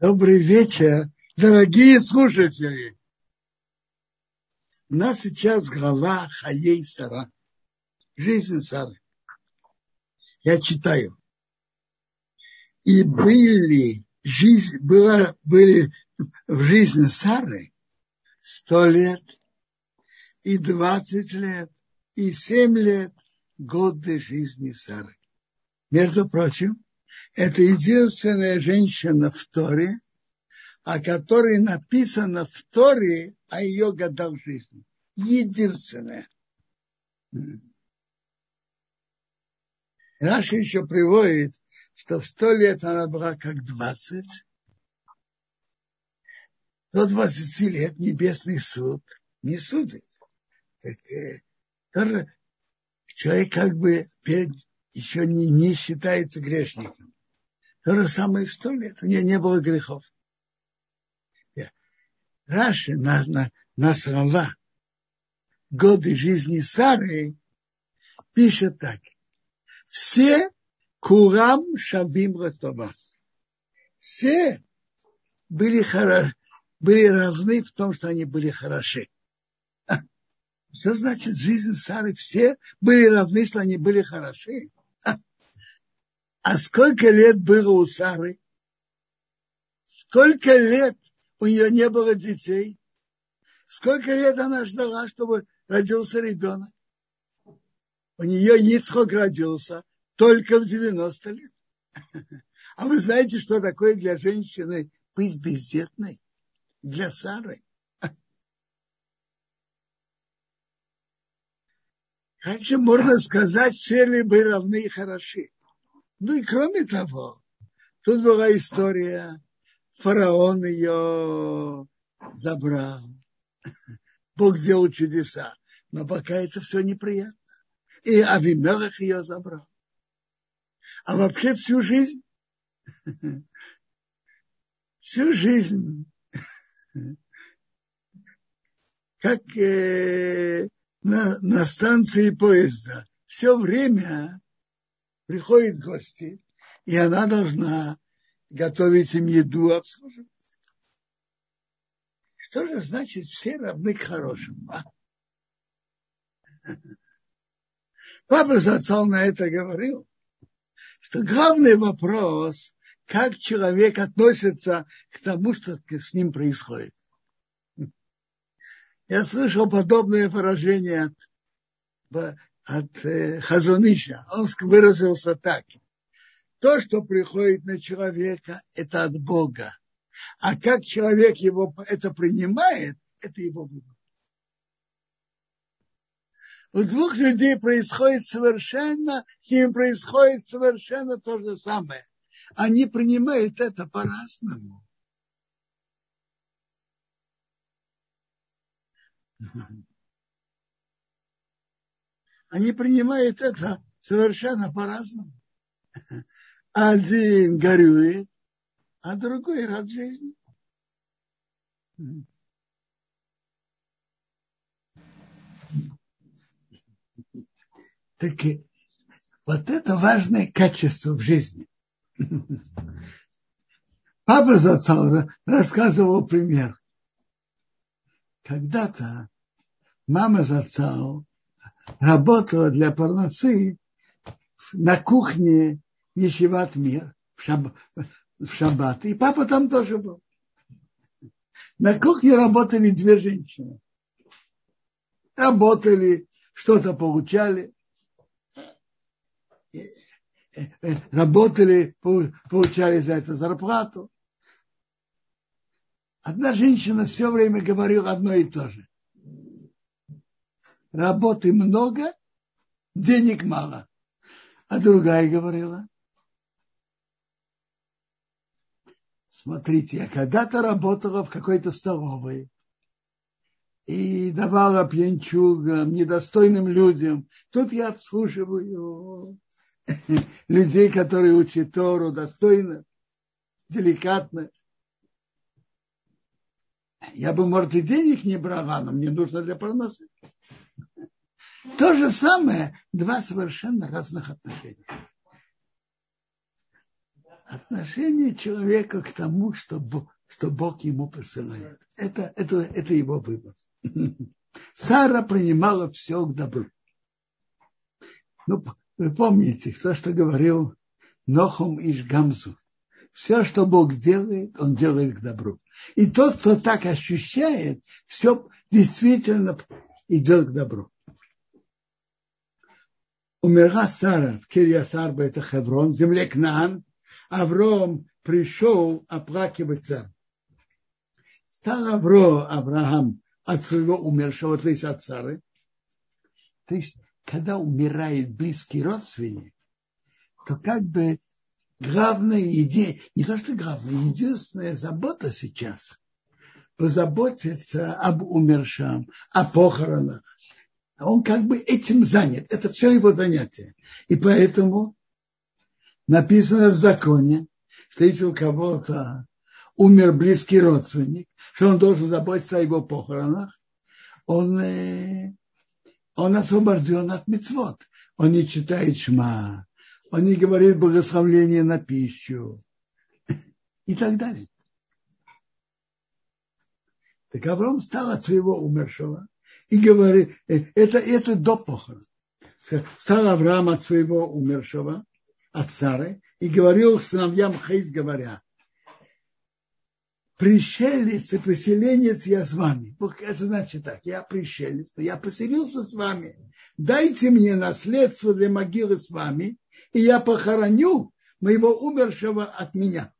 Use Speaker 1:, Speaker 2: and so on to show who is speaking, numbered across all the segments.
Speaker 1: Добрый вечер, дорогие слушатели. У нас сейчас глава Хаей Сара. Жизнь Сары. Я читаю. И были, жизнь, была, были в жизни Сары сто лет, и двадцать лет, и семь лет годы жизни Сары. Между прочим, это единственная женщина в Торе, о которой написано в Торе о ее годах жизни. Единственная. Раша еще приводит, что в сто лет она была как двадцать. До двадцати лет небесный суд не судит. Так, э, тоже человек как бы перед еще не, не считается грешником. То же самое в сто лет. У нее не было грехов. Раши на, на, на слова годы жизни Сары пишет так. Все курам шабим ратова. Все были, хоро, были равны в том, что они были хороши. Что значит жизнь Сары? Все были равны, что они были хороши. А сколько лет было у Сары? Сколько лет у нее не было детей? Сколько лет она ждала, чтобы родился ребенок? У нее Ицхок родился только в 90 лет. А вы знаете, что такое для женщины быть бездетной? Для Сары. Как же можно сказать, все ли бы равны и хороши? Ну и кроме того, тут была история, фараон ее забрал. Бог делал чудеса. Но пока это все неприятно. И Авимелах ее забрал. А вообще всю жизнь, всю жизнь, как э, на, на станции поезда, все время приходят гости, и она должна готовить им еду, обслуживать. Что же значит все равны к хорошему? А? Папа Зацал на это говорил, что главный вопрос, как человек относится к тому, что с ним происходит. Я слышал подобное выражение от от э, Хазуниша. Он выразился так. То, что приходит на человека, это от Бога. А как человек его это принимает, это его выбор. У двух людей происходит совершенно, с ними происходит совершенно то же самое. Они принимают это по-разному. Mm-hmm они принимают это совершенно по-разному. Один горюет, а другой рад жизни. Так вот это важное качество в жизни. Папа Зацал рассказывал пример. Когда-то мама Зацал работала для парносы на кухне Ешиват Мир в, шаб, в шаббат. И папа там тоже был. На кухне работали две женщины. Работали, что-то получали. Работали, получали за это зарплату. Одна женщина все время говорила одно и то же работы много, денег мало. А другая говорила, смотрите, я когда-то работала в какой-то столовой и давала пьянчугам, недостойным людям. Тут я обслуживаю людей, которые учат Тору достойно, деликатно. Я бы, может, и денег не брала, но мне нужно для парносы. То же самое, два совершенно разных отношения. Отношение человека к тому, что Бог, что Бог ему посылает. Это, это, это его выбор. Сара принимала все к добру. Ну, вы помните, то, что говорил Нохум Иш Гамзу. Все, что Бог делает, Он делает к добру. И тот, кто так ощущает, все действительно идет к добру. Умерла Сара в Кирьясарба, это Хеврон, в земле Кнаан. Авром пришел оплакивать царь. Стал Авро, Авраам от своего умершего, то есть от цары. То есть, когда умирает близкий родственник, то как бы главная идея, не то что главная, единственная забота сейчас позаботиться об умершем, о похоронах. Он как бы этим занят. Это все его занятие. И поэтому написано в законе, что если у кого-то умер близкий родственник, что он должен заботиться о его похоронах, он, э, он освобожден от мецвод. Он не читает шма, он не говорит благословление на пищу и так далее. Так Авраам стал от своего умершего и говорит, э, это, это до похорон. Стал Авраам от своего умершего, от Сары, и говорил сыновьям Хейс, говоря, пришелец и поселенец я с вами. Это значит так, я пришелец, я поселился с вами. Дайте мне наследство для могилы с вами, и я похороню моего умершего от меня.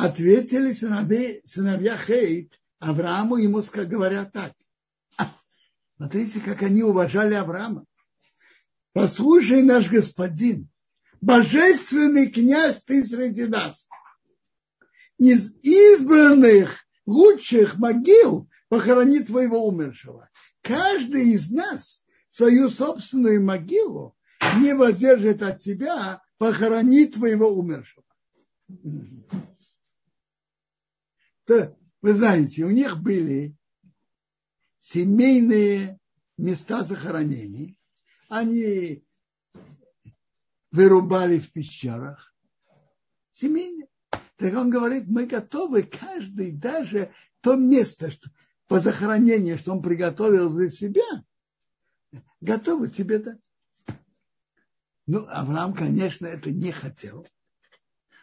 Speaker 1: Ответили сыновья, сыновья Хейт Аврааму, ему говорят так. Смотрите, как они уважали Авраама. Послушай, наш господин, божественный князь ты среди нас. Из избранных лучших могил похорони твоего умершего. Каждый из нас свою собственную могилу не воздержит от тебя, похорони твоего умершего. То, вы знаете, у них были семейные места захоронений. Они вырубали в пещерах. Семейные. Так он говорит, мы готовы каждый, даже то место что, по захоронению, что он приготовил для себя, готовы тебе дать. Ну, Авраам, конечно, это не хотел.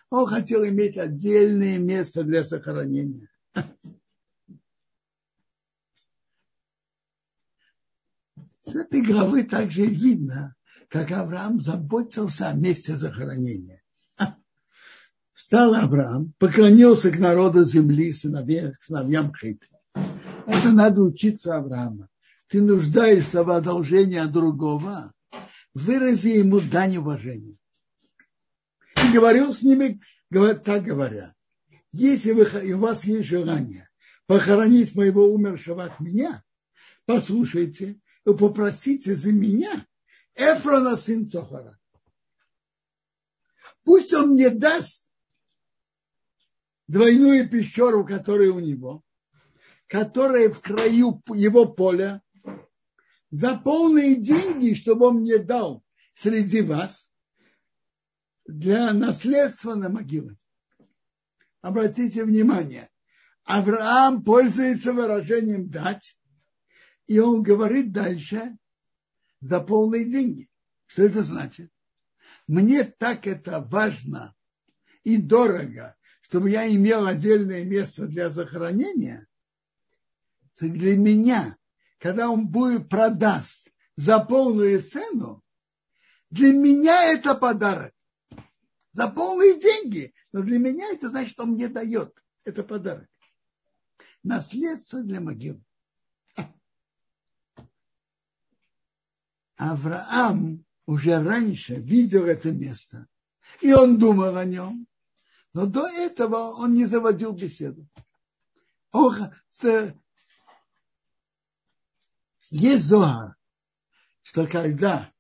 Speaker 1: Он хотел иметь отдельное место для захоронения. С этой главы также видно, как Авраам заботился о месте захоронения. Встал Авраам, поклонился к народу земли, сыновьям, сыновьям Хиты. Это надо учиться Авраама. Ты нуждаешься в одолжении от другого, вырази ему дань уважения. И говорил с ними, так говоря, если вы, у вас есть желание похоронить моего умершего от меня, послушайте, вы попросите за меня Эфрона сын Цохара. Пусть он мне даст двойную пещеру, которая у него, которая в краю его поля, за полные деньги, чтобы он мне дал среди вас для наследства на могилы. Обратите внимание, Авраам пользуется выражением «дать», и он говорит дальше за полные деньги. Что это значит? Мне так это важно и дорого, чтобы я имел отдельное место для захоронения. Для меня, когда он будет продаст за полную цену, для меня это подарок. За полные деньги. Но для меня это значит, что он мне дает. Это подарок. Наследство для могилы. Авраам уже раньше видел это место, и он думал о нем, но до этого он не заводил беседу. Он, есть Зоар, что когда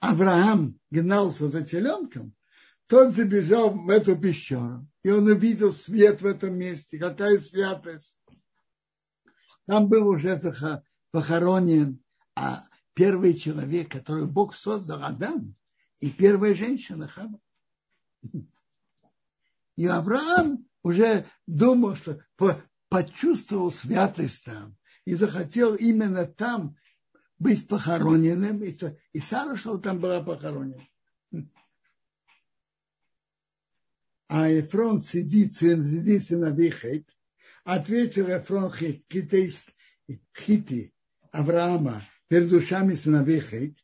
Speaker 1: Авраам гнался за теленком, тот забежал в эту пещеру, и он увидел свет в этом месте, какая святость. Там был уже похоронен а первый человек, который Бог создал, Адам, и первая женщина Хава. И Авраам уже думал, что почувствовал святость там и захотел именно там быть похороненным. И, Сара, что там была похоронена. А Ефрон сидит, сидит сыновей Хет, ответил Ефрон Хит, хити Авраама перед душами сыновей Хет,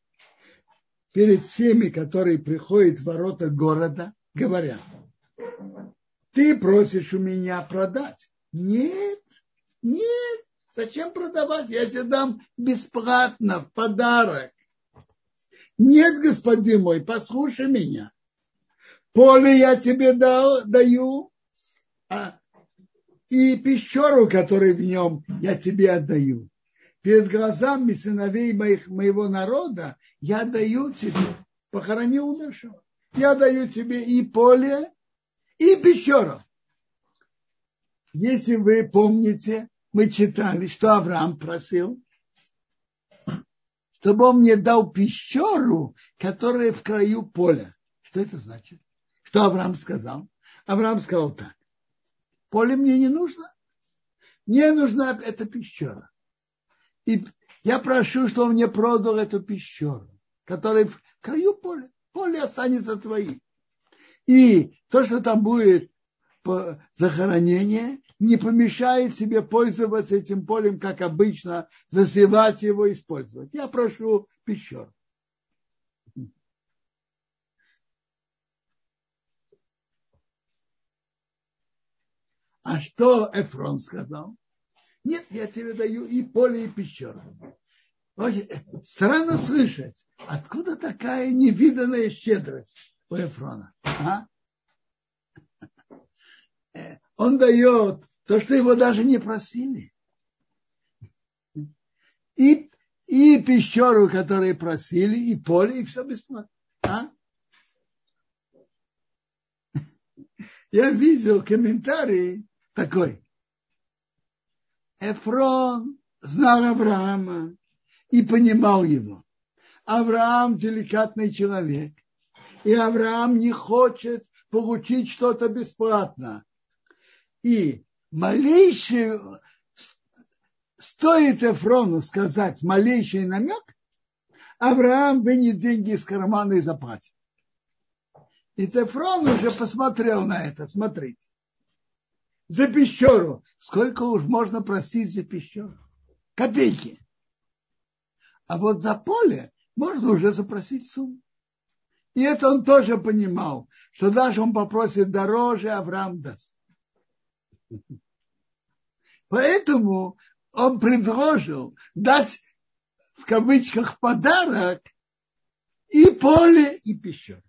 Speaker 1: перед теми, которые приходят в ворота города, говоря, ты просишь у меня продать. Нет, нет, зачем продавать? Я тебе дам бесплатно, в подарок. Нет, господин мой, послушай меня. Поле я тебе дал, даю, а, и пещеру, которая в нем, я тебе отдаю. Перед глазами сыновей моих, моего народа я даю тебе, похорони умершего. Я даю тебе и поле, и пещеру. Если вы помните, мы читали, что Авраам просил, чтобы он мне дал пещеру, которая в краю поля. Что это значит? Что Авраам сказал? Авраам сказал так. Поле мне не нужно. Мне нужна эта пещера. И я прошу, чтобы он мне продал эту пещеру, которая в краю поля. Поле останется твоим. И то, что там будет захоронение, не помешает тебе пользоваться этим полем, как обычно, засевать его, использовать. Я прошу пещеру. А что Эфрон сказал? Нет, я тебе даю и поле, и пещеру. Странно слышать, откуда такая невиданная щедрость у Эфрона. А? Он дает то, что его даже не просили. И, и пещеру, которую просили, и поле, и все бесплатно. А? Я видел комментарий такой. Эфрон знал Авраама и понимал его. Авраам деликатный человек. И Авраам не хочет получить что-то бесплатно. И малейший, стоит Эфрону сказать малейший намек, Авраам вынет деньги из кармана и заплатит. И Эфрон уже посмотрел на это, смотрите за пещеру. Сколько уж можно просить за пещеру? Копейки. А вот за поле можно уже запросить сумму. И это он тоже понимал, что даже он попросит дороже, Авраам даст. Поэтому он предложил дать в кавычках подарок и поле, и пещеру.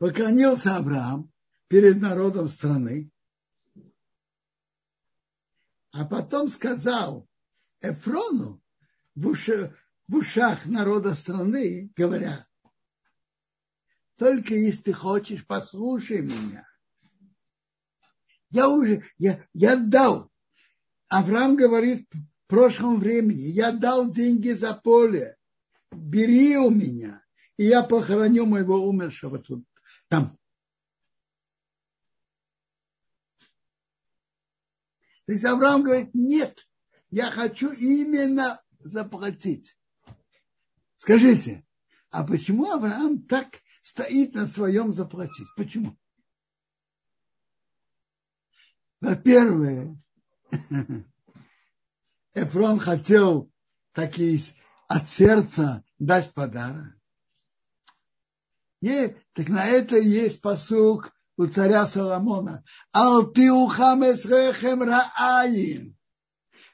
Speaker 1: Поклонился Авраам перед народом страны, а потом сказал Эфрону в, ушах, народа страны, говоря, только если ты хочешь, послушай меня. Я уже, я, я дал. Авраам говорит в прошлом времени, я дал деньги за поле, бери у меня, и я похороню моего умершего тут там. То есть Авраам говорит, нет, я хочу именно заплатить. Скажите, а почему Авраам так стоит на своем заплатить? Почему? Во-первых, Эфрон хотел такие от сердца дать подарок. Не, так на это есть посук у царя Соломона. Ал ты ухамес рехем рааин.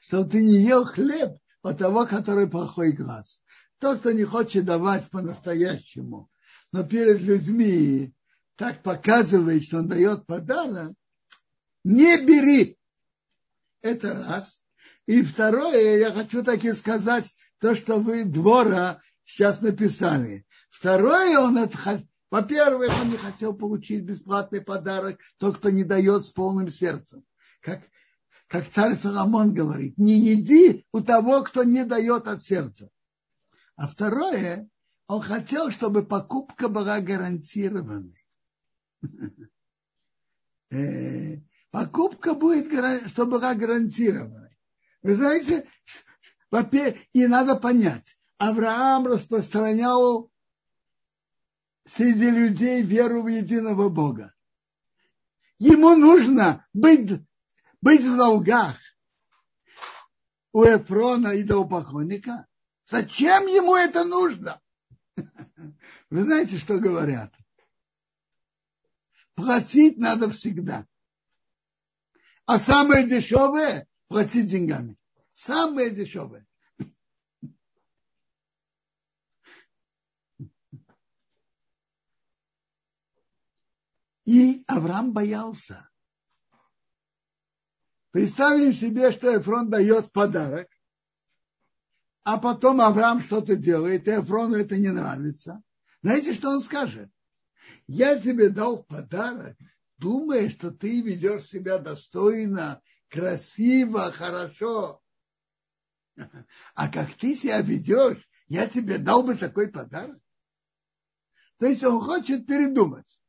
Speaker 1: Что ты не ел хлеб от того, который плохой глаз. Тот, кто не хочет давать по-настоящему, но перед людьми так показывает, что он дает подарок, не бери. Это раз. И второе, я хочу так и сказать, то, что вы двора сейчас написали. Второе, он это, во-первых, он не хотел получить бесплатный подарок, тот, кто не дает с полным сердцем. Как как царь Соломон говорит, не еди у того, кто не дает от сердца. А второе, он хотел, чтобы покупка была гарантированной. Э, покупка будет, чтобы была гарантированной. Вы знаете, и надо понять, Авраам распространял среди людей веру в единого Бога. Ему нужно быть, быть в долгах у Эфрона и до поклонника. Зачем ему это нужно? Вы знаете, что говорят? Платить надо всегда. А самое дешевое – платить деньгами. Самое дешевое. И Авраам боялся. Представим себе, что Эфрон дает подарок, а потом Авраам что-то делает, и Эфрону это не нравится. Знаете, что он скажет? Я тебе дал подарок, думая, что ты ведешь себя достойно, красиво, хорошо. А как ты себя ведешь, я тебе дал бы такой подарок. То есть он хочет передумать.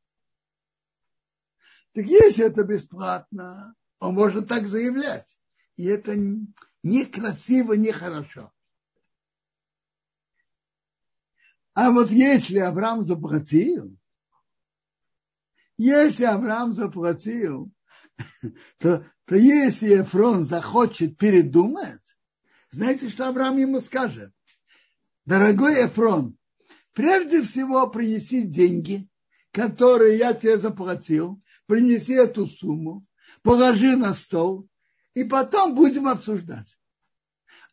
Speaker 1: Так если это бесплатно, он может так заявлять. И это некрасиво, нехорошо. А вот если Авраам заплатил, если Авраам заплатил, то, то если Ефрон захочет передумать, знаете, что Авраам ему скажет? Дорогой Ефрон, прежде всего принеси деньги, которые я тебе заплатил, принеси эту сумму, положи на стол, и потом будем обсуждать.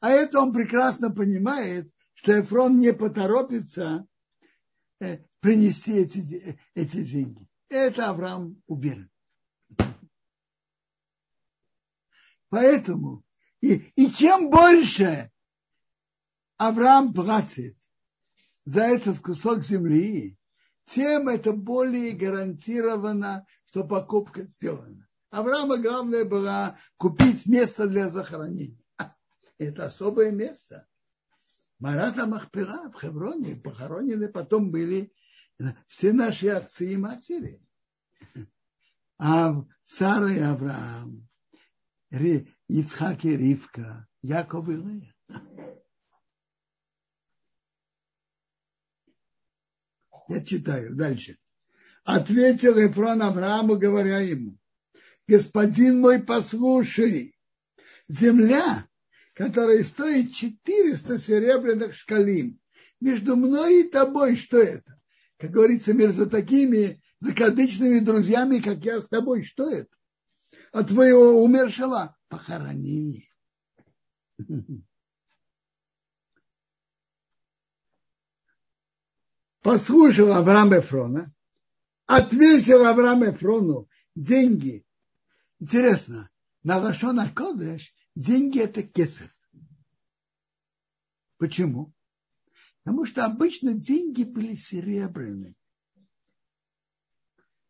Speaker 1: А это он прекрасно понимает, что Эфрон не поторопится э, принести эти, эти деньги. Это Авраам уверен. Поэтому, и, и чем больше Авраам платит за этот кусок земли, тем это более гарантировано, что покупка сделана. Авраама главное было купить место для захоронения. Это особое место. Марата Махпера в Хевроне похоронены потом были все наши отцы и матери. А Сара и Авраам, Ицхак и Ривка, Яков и Лея. Я читаю дальше. Ответил Эфрон Аврааму, говоря ему, господин мой, послушай, земля, которая стоит 400 серебряных шкалим, между мной и тобой, что это? Как говорится, между такими закадычными друзьями, как я с тобой, что это? От твоего умершего похорони. послушал Авраам Эфрона, ответил Авраам Эфрону деньги. Интересно, на Лашона Кодеш деньги это кесов. Почему? Потому что обычно деньги были серебряные.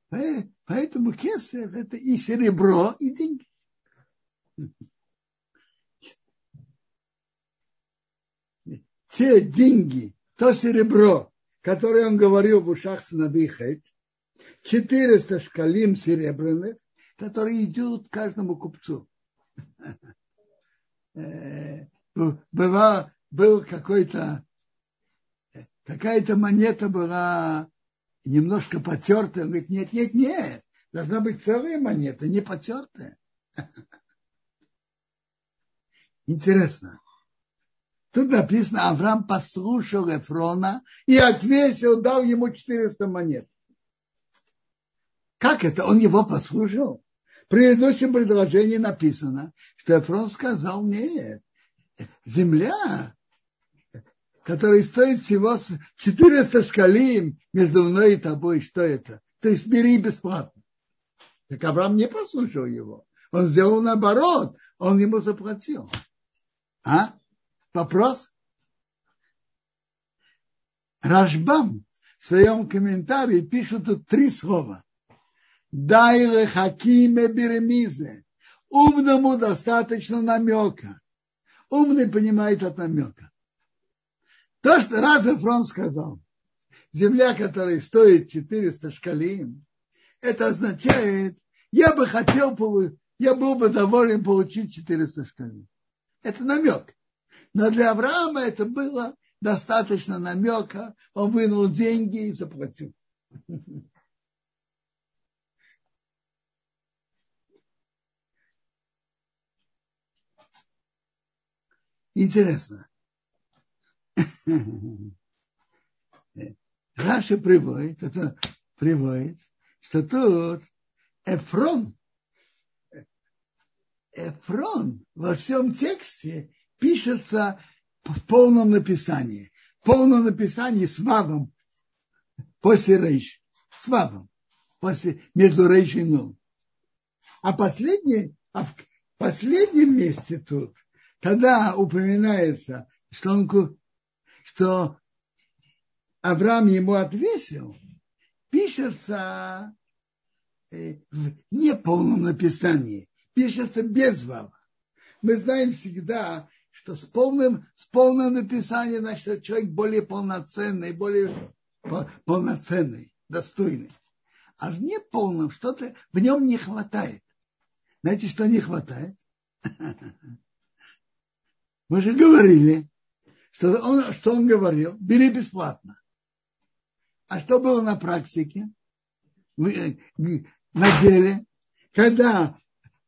Speaker 1: Поэтому кесов это и серебро, и деньги. Те деньги, то серебро, который он говорил в ушах сыновей Хет, 400 шкалим серебряных, которые идут каждому купцу. Э, Бывал, был какой-то, какая-то монета была немножко потертая. Он говорит, нет, нет, нет, должна быть целая монета, не потертая. Интересно. Тут написано, Авраам послушал Эфрона и отвесил, дал ему 400 монет. Как это? Он его послушал? В предыдущем предложении написано, что Эфрон сказал, нет, земля, которая стоит всего 400 шкалим между мной и тобой, что это? То есть бери бесплатно. Так Авраам не послушал его. Он сделал наоборот, он ему заплатил. А? Вопрос? Рашбам в своем комментарии пишет тут три слова. Дайле хакиме беремизе. Умному достаточно намека. Умный понимает от намека. То, что раз Эфрон сказал, земля, которая стоит 400 шкалин, это означает, я бы хотел, я был бы доволен получить 400 шкалин. Это намек. Но для Авраама это было достаточно намека. Он вынул деньги и заплатил. Интересно. Раша приводит, это приводит, что тут Эфрон, Эфрон во всем тексте пишется в полном написании. В полном написании с вавом после рейш. С вавом. После, между рейш и нун. А последний, а в последнем месте тут, когда упоминается, что, он, что Авраам ему отвесил, пишется э, в неполном написании, пишется без вава. Мы знаем всегда, что с полным, с полным написанием, значит, человек более полноценный, более полноценный, достойный. А в неполном что-то в нем не хватает. Знаете, что не хватает? Мы же говорили, что он, что он говорил, бери бесплатно. А что было на практике? Э, на деле, когда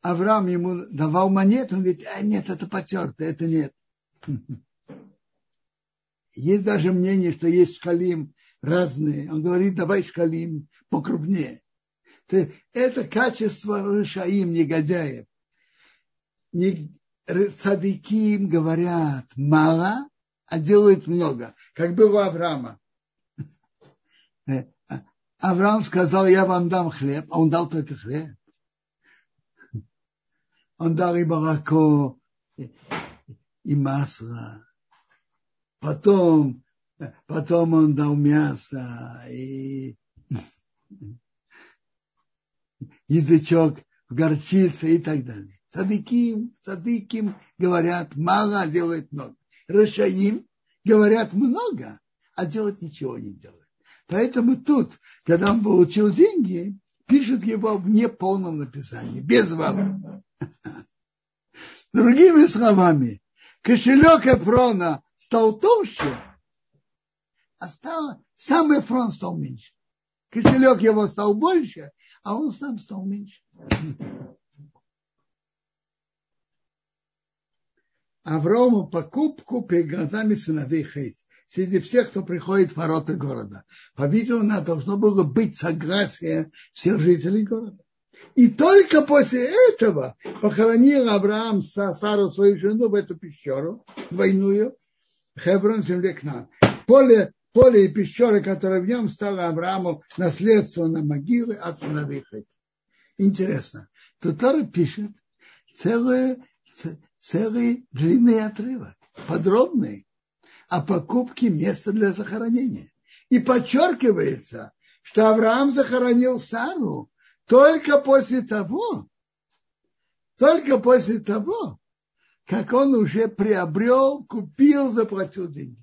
Speaker 1: Авраам ему давал монету, он говорит, а нет, это потерто, это нет. Есть даже мнение, что есть шкалим разные. Он говорит, давай шкалим покрупнее. Это качество рышаим, негодяев. Цадиким говорят мало, а делают много, как было у Авраама. Авраам сказал, я вам дам хлеб, а он дал только хлеб. Он дал и молоко, и масло. Потом, потом он дал мясо и язычок в горчице и так далее. Садыким, садыким говорят мало, а делают много. Рашаим говорят много, а делать ничего не делают. Поэтому тут, когда он получил деньги, пишет его в неполном написании, без вам. Другими словами, кошелек Эфрона стал толще, а стал, сам Эфрон стал меньше. Кошелек его стал больше, а он сам стал меньше. Аврому покупку перед глазами сыновей Хейт. Среди всех, кто приходит в ворота города. По-видимому, должно было быть согласие всех жителей города. И только после этого похоронил Авраам Сару, свою жену, в эту пещеру двойную, Хеврон, земле к нам. Поле, поле и пещеры, которые в нем стало Аврааму наследство на могилы от сыновей Интересно. Тут Тора пишет целый, целый длинный отрывок, подробный, о покупке места для захоронения. И подчеркивается, что Авраам захоронил Сару только после того, только после того, как он уже приобрел, купил, заплатил деньги.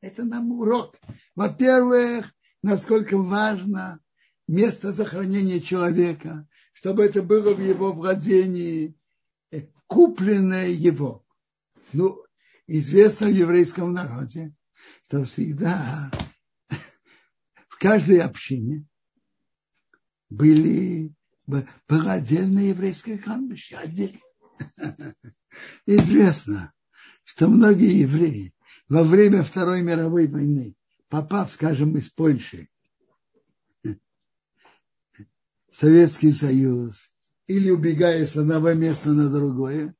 Speaker 1: Это нам урок. Во-первых, насколько важно место захоронения человека, чтобы это было в его владении, купленное его. Ну, известно в еврейском народе, что всегда в каждой общине были, было отдельное еврейское кладбище, отдельно. Известно, что многие евреи во время Второй мировой войны, попав, скажем, из Польши, Советский Союз, или убегая с одного места на другое,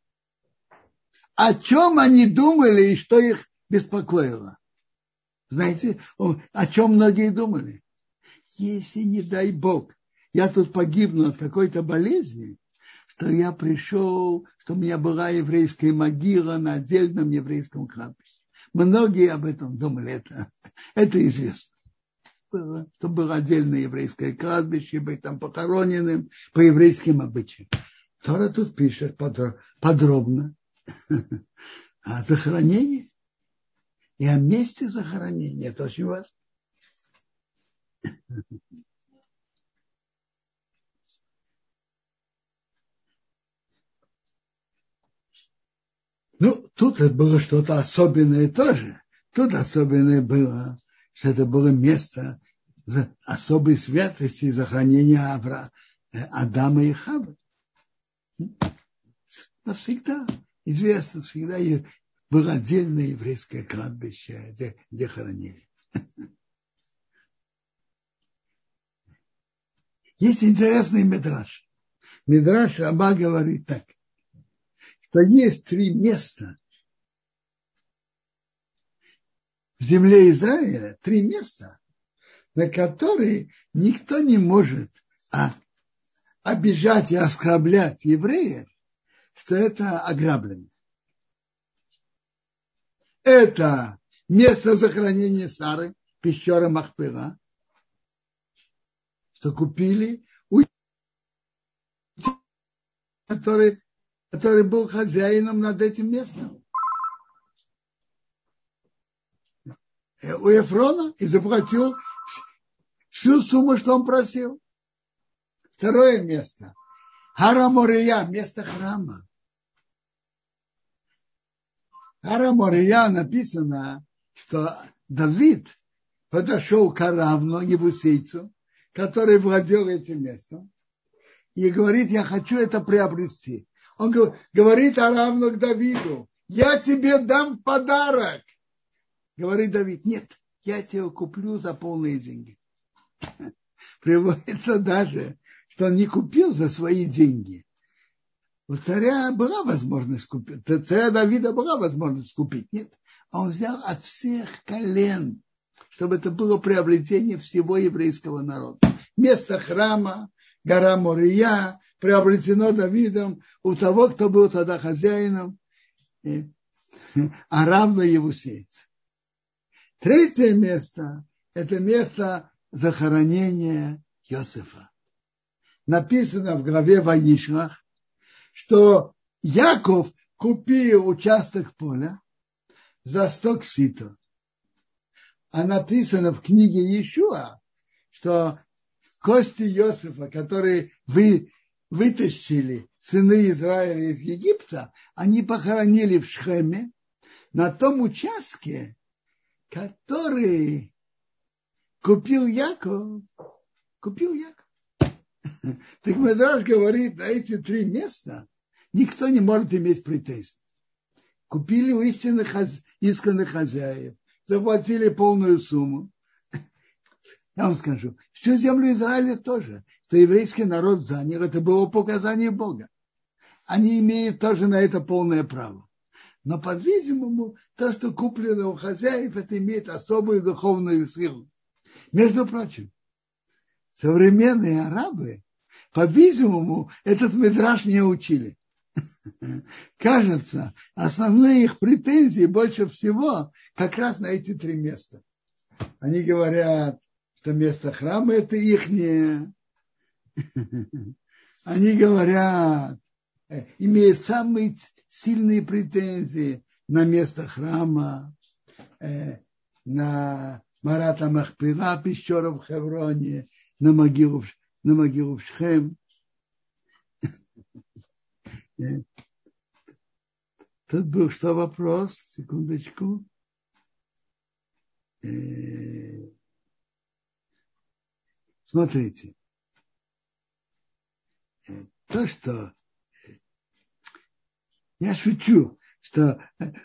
Speaker 1: о чем они думали и что их беспокоило. Знаете, о чем многие думали? Если, не дай Бог, я тут погибну от какой-то болезни, что я пришел, что у меня была еврейская могила на отдельном еврейском кладбище. Многие об этом думали, это, это известно. Было, что было отдельное еврейское кладбище, быть там похороненным по еврейским обычаям. Тора тут пишет подробно о захоронении и о месте захоронения. Это очень важно. Ну, тут было что-то особенное тоже. Тут особенное было, что это было место особой святости и захоронения Авра, э, Адама и Хавы. Навсегда известно, всегда было отдельное еврейское кладбище, где, где хоронили. Есть интересный медраж. Медраж Аба говорит так, что есть три места в земле Израиля, три места, на которые никто не может а, обижать и оскорблять евреев, что это ограбление. Это место захоронения Сары, пещера Махпыра, что купили у который, который был хозяином над этим местом. У Ефрона и заплатил всю сумму, что он просил. Второе место. Харамория, место храма. Харамория написано, что Давид подошел к Аравну, Евусейцу, который владел этим местом, и говорит, я хочу это приобрести. Он говорит Аравну к Давиду, я тебе дам подарок. Говорит Давид, нет, я тебе куплю за полные деньги. Приводится даже, что он не купил за свои деньги. У царя была возможность купить, у царя Давида была возможность купить, нет. А он взял от всех колен, чтобы это было приобретение всего еврейского народа. Место храма, гора Мория, приобретено Давидом у того, кто был тогда хозяином, а равно Евусейц. Третье место – это место захоронения Иосифа. Написано в главе Ваишлах, что Яков купил участок поля за 100 кситов. А написано в книге Иешуа, что кости Иосифа, которые вы вытащили сыны Израиля из Египта, они похоронили в Шхеме на том участке, который купил Яков. Купил Яков. Так Медраж говорит, на эти три места никто не может иметь претензий. Купили у истинных, исканных хозяев, заплатили полную сумму. Я вам скажу, всю землю Израиля тоже, что еврейский народ занял, это было показание Бога. Они имеют тоже на это полное право. Но, по-видимому, то, что куплено у хозяев, это имеет особую духовную силу. Между прочим, современные арабы, по-видимому, этот метраж не учили. Кажется, основные их претензии больше всего как раз на эти три места. Они говорят, что место храма это ихнее. Они говорят, э, имеют самые сильные претензии на место храма, э, на Марата Махпира, пещера в Хевроне, на могилу, на могилу в Шхем. Э, тут был что вопрос? Секундочку. Э, смотрите. То, что я шучу, что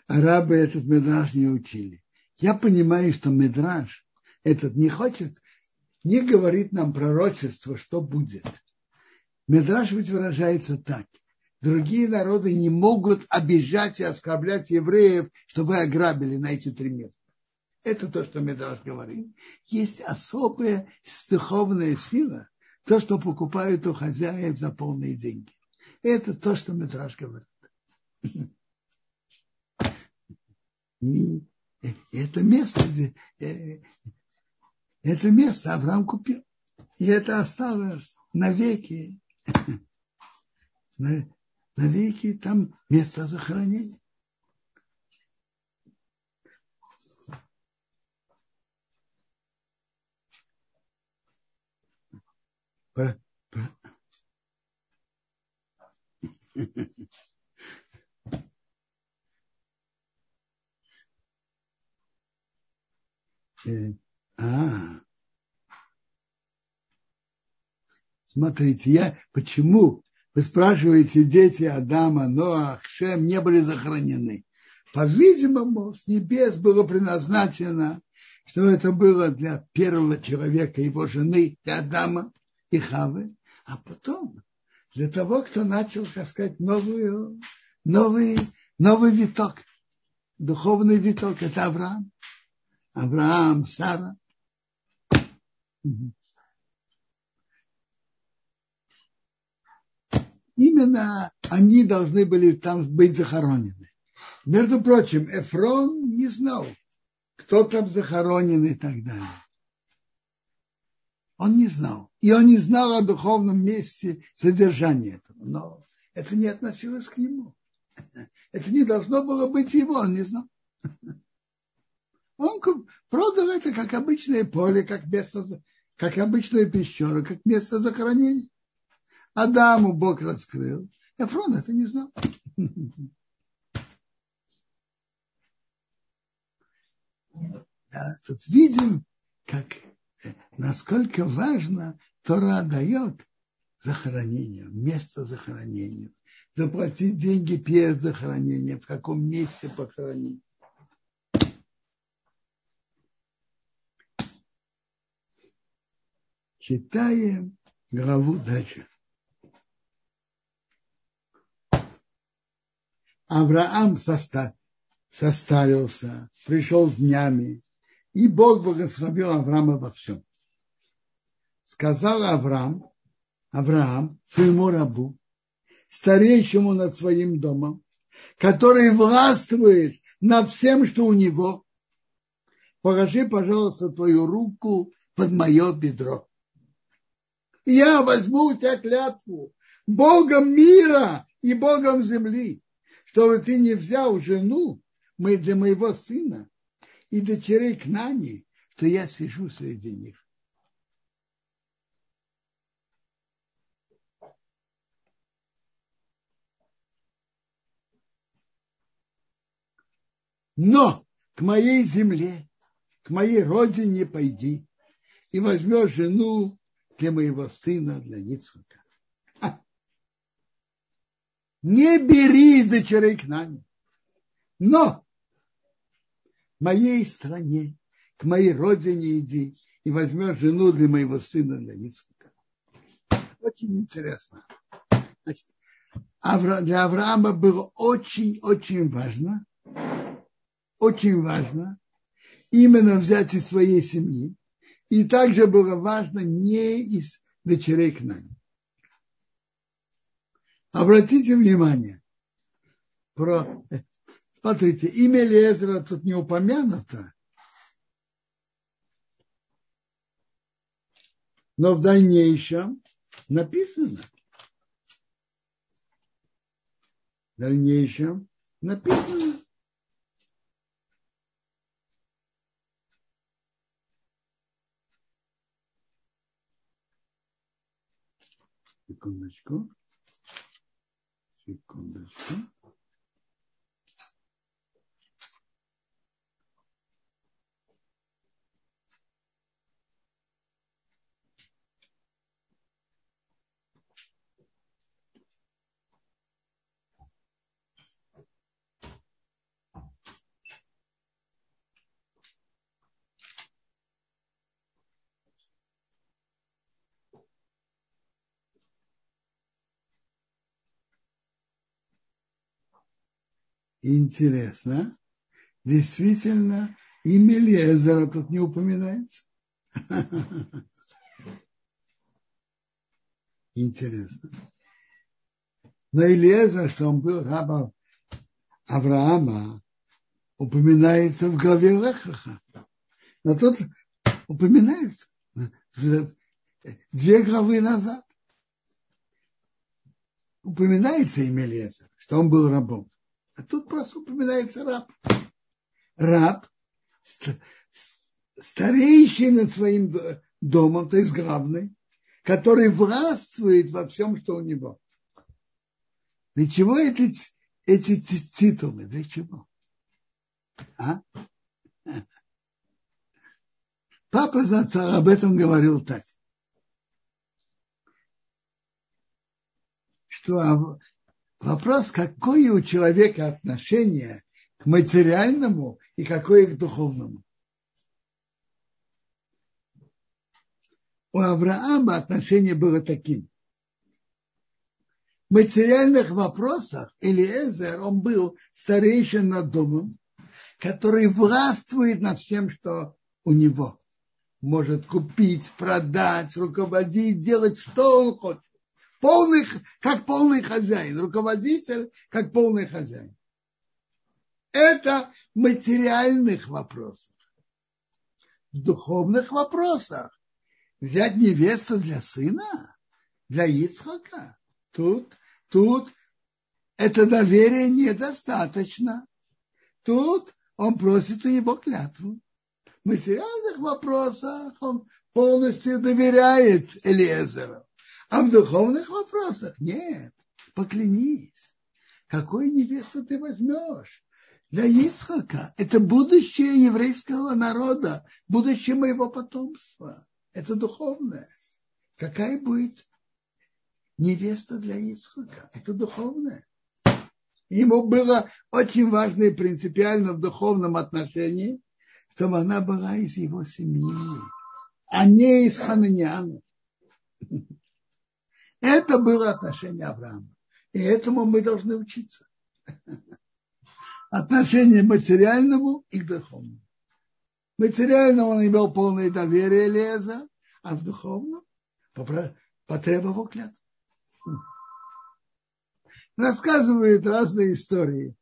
Speaker 1: арабы этот медраж не учили. Я понимаю, что медраж этот не хочет, не говорит нам пророчество, что будет. Медраж ведь выражается так. Другие народы не могут обижать и оскорблять евреев, что вы ограбили на эти три места. Это то, что Медраж говорит. Есть особая духовная сила, то, что покупают у хозяев за полные деньги. Это то, что Медраж говорит. И это место, э, это место Авраам купил. И это осталось навеки на, навеки там место захоронения. По, по. А, смотрите, я почему вы спрашиваете, дети Адама, Ноах, Шем не были захоронены. По-видимому, с небес было предназначено, что это было для первого человека, его жены, для Адама и Хавы, а потом для того, кто начал, так сказать, новую, новый, новый виток, духовный виток, это Авраам. Авраам, Сара. Именно они должны были там быть захоронены. Между прочим, Эфрон не знал, кто там захоронен и так далее. Он не знал. И он не знал о духовном месте содержания этого. Но это не относилось к нему. Это не должно было быть его, он не знал. Он продал это как обычное поле, как место, как обычную пещеру, как место захоронения. Адаму Бог раскрыл. Эфрон это не знал. Да, тут видим, как, э, насколько важно Тора дает захоронению, место захоронению, заплатить деньги перед захоронением, в каком месте похоронить. Читаем главу дальше. Авраам состарился, пришел с днями, и Бог благословил Авраама во всем. Сказал Авраам, Авраам своему рабу, старейшему над своим домом, который властвует над всем, что у него, положи, пожалуйста, твою руку под мое бедро я возьму у тебя клятву Богом мира и Богом земли, чтобы ты не взял жену мы для моего сына и дочерей к Нани, что я сижу среди них. Но к моей земле, к моей родине пойди и возьмешь жену для моего сына, для Ницхака. Не бери дочерей к нами, но в моей стране, к моей родине иди и возьмешь жену для моего сына, для Ицхака. Очень интересно. Значит, для Авраама было очень-очень важно, очень важно именно взять из своей семьи и также было важно не из дочерей к нам. Обратите внимание, про, смотрите, имя Лезера тут не упомянуто, но в дальнейшем написано. В дальнейшем написано. Секундочку. Секундочку. Интересно. Действительно, имя Лезера тут не упоминается. Интересно. Но Илиезер, что он был рабом Авраама, упоминается в главе Лехаха. Но тут упоминается две главы назад. упоминается имя Лезер, что он был рабом. А тут просто упоминается раб. Раб, старейший над своим домом, то есть главный, который властвует во всем, что у него. Для чего эти, эти титулы? Для чего? А? Папа Зацар об этом говорил так, что вопрос, какое у человека отношение к материальному и какое к духовному. У Авраама отношение было таким. В материальных вопросах Элиезер, он был старейшим над домом, который властвует над всем, что у него может купить, продать, руководить, делать, что он хочет. Полный, как полный хозяин, руководитель, как полный хозяин. Это в материальных вопросах. В духовных вопросах взять невесту для сына, для Ицхака. Тут, тут это доверие недостаточно. Тут он просит у него клятву материальных вопросах он полностью доверяет Элиезеру. А в духовных вопросах нет. Поклянись. Какую невесту ты возьмешь? Для Ицхака. Это будущее еврейского народа, будущее моего потомства. Это духовное. Какая будет невеста для Ицхака? Это духовное. Ему было очень важно и принципиально в духовном отношении чтобы она была из его семьи, а не из Хананиана. Это было отношение Авраама. И этому мы должны учиться. Отношение материальному и к духовному. Материальному он имел полное доверие Леза, а в духовном потребовал клятву. Рассказывают разные истории.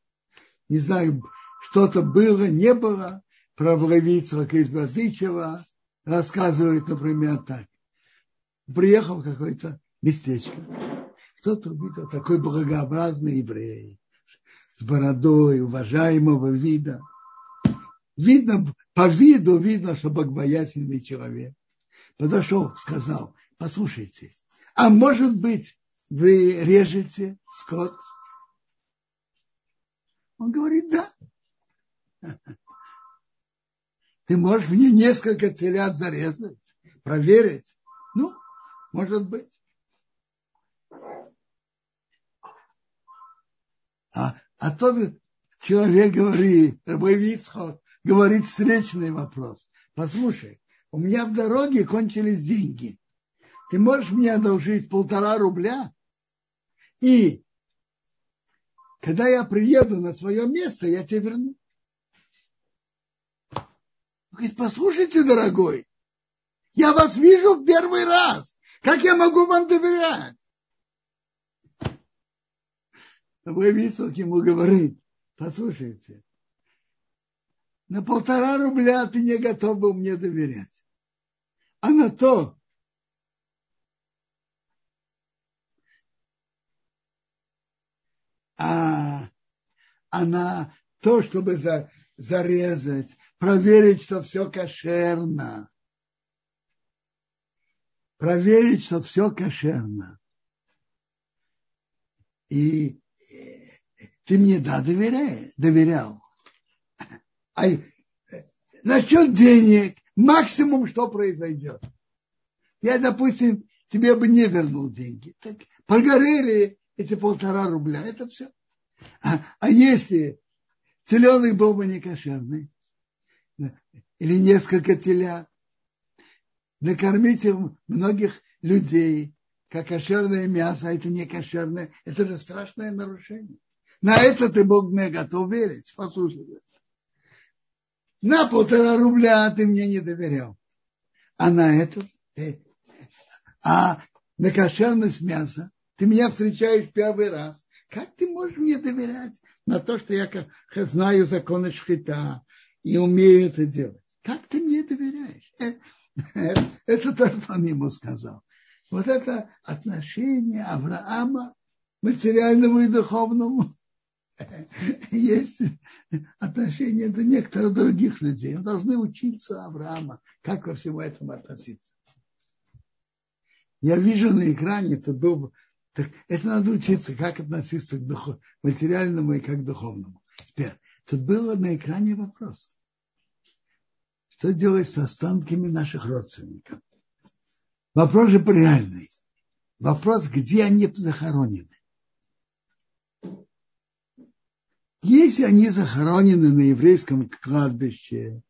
Speaker 1: Не знаю, что-то было, не было про Влавицкого из Базычева рассказывает, например, так. Приехал в какое-то местечко. Кто-то увидел такой благообразный еврей с бородой, уважаемого вида. Видно, по виду видно, что богобоязненный человек. Подошел, сказал, послушайте, а может быть, вы режете скот? Он говорит, да. Ты можешь мне несколько телят зарезать, проверить? Ну, может быть. А, а тот человек говорит, Рабовицхо, говорит встречный вопрос. Послушай, у меня в дороге кончились деньги. Ты можешь мне одолжить полтора рубля? И когда я приеду на свое место, я тебе верну. Говорит, послушайте, дорогой, я вас вижу в первый раз. Как я могу вам доверять? Мой Вицок ему говорит, послушайте, на полтора рубля ты не готов был мне доверять. А на то, а, а на то, чтобы за, зарезать, проверить, что все кошерно. Проверить, что все кошерно. И ты мне, да, доверяй, доверял. А насчет денег, максимум, что произойдет. Я, допустим, тебе бы не вернул деньги. Так прогорели эти полтора рубля, это все. А, а если Теленок был бы не кошерный. Или несколько телят. Накормите многих людей, как кошерное мясо, а это не кошерное. Это же страшное нарушение. На это ты Бог мне готов верить. Послушай. На полтора рубля ты мне не доверял. А на это, э, а на кошерность мяса ты меня встречаешь первый раз. Как ты можешь мне доверять на то, что я знаю законы шхита и умею это делать? Как ты мне доверяешь? Э, это то, что он ему сказал. Вот это отношение Авраама материальному и духовному. Есть отношения до некоторых других людей. Мы должны учиться Авраама, как ко всему этому относиться. Я вижу на экране, это был, так, это надо учиться, как относиться к духу, материальному и как к духовному. Теперь, тут было на экране вопрос. Что делать с останками наших родственников? Вопрос же реальный. Вопрос, где они захоронены. Если они захоронены на еврейском кладбище,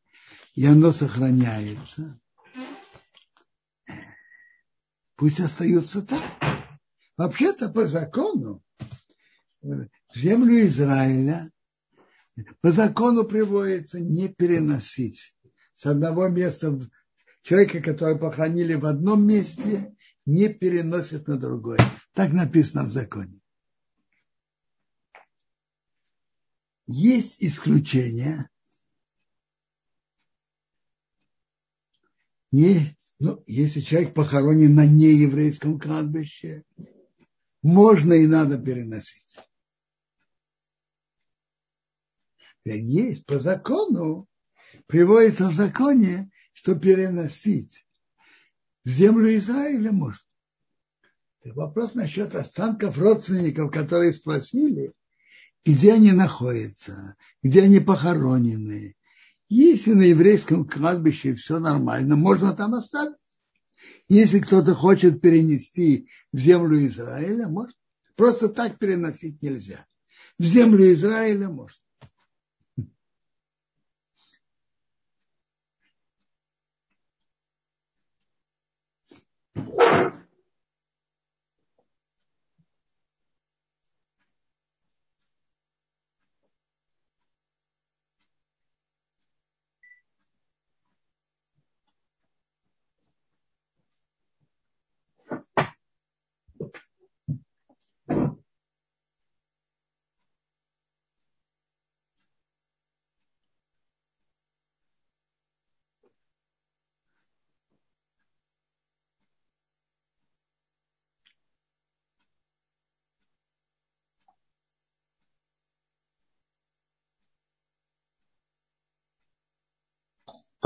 Speaker 1: и оно сохраняется, пусть остаются так. Вообще-то по закону землю Израиля по закону приводится не переносить с одного места человека, который похоронили в одном месте, не переносит на другое. Так написано в законе. Есть исключения. И, ну, если человек похоронен на нееврейском кладбище, можно и надо переносить. Есть по закону, приводится в законе, что переносить в землю Израиля можно. Вопрос насчет останков родственников, которые спросили – где они находятся, где они похоронены. Если на еврейском кладбище все нормально, можно там оставить. Если кто-то хочет перенести в землю Израиля, может. Просто так переносить нельзя. В землю Израиля можно.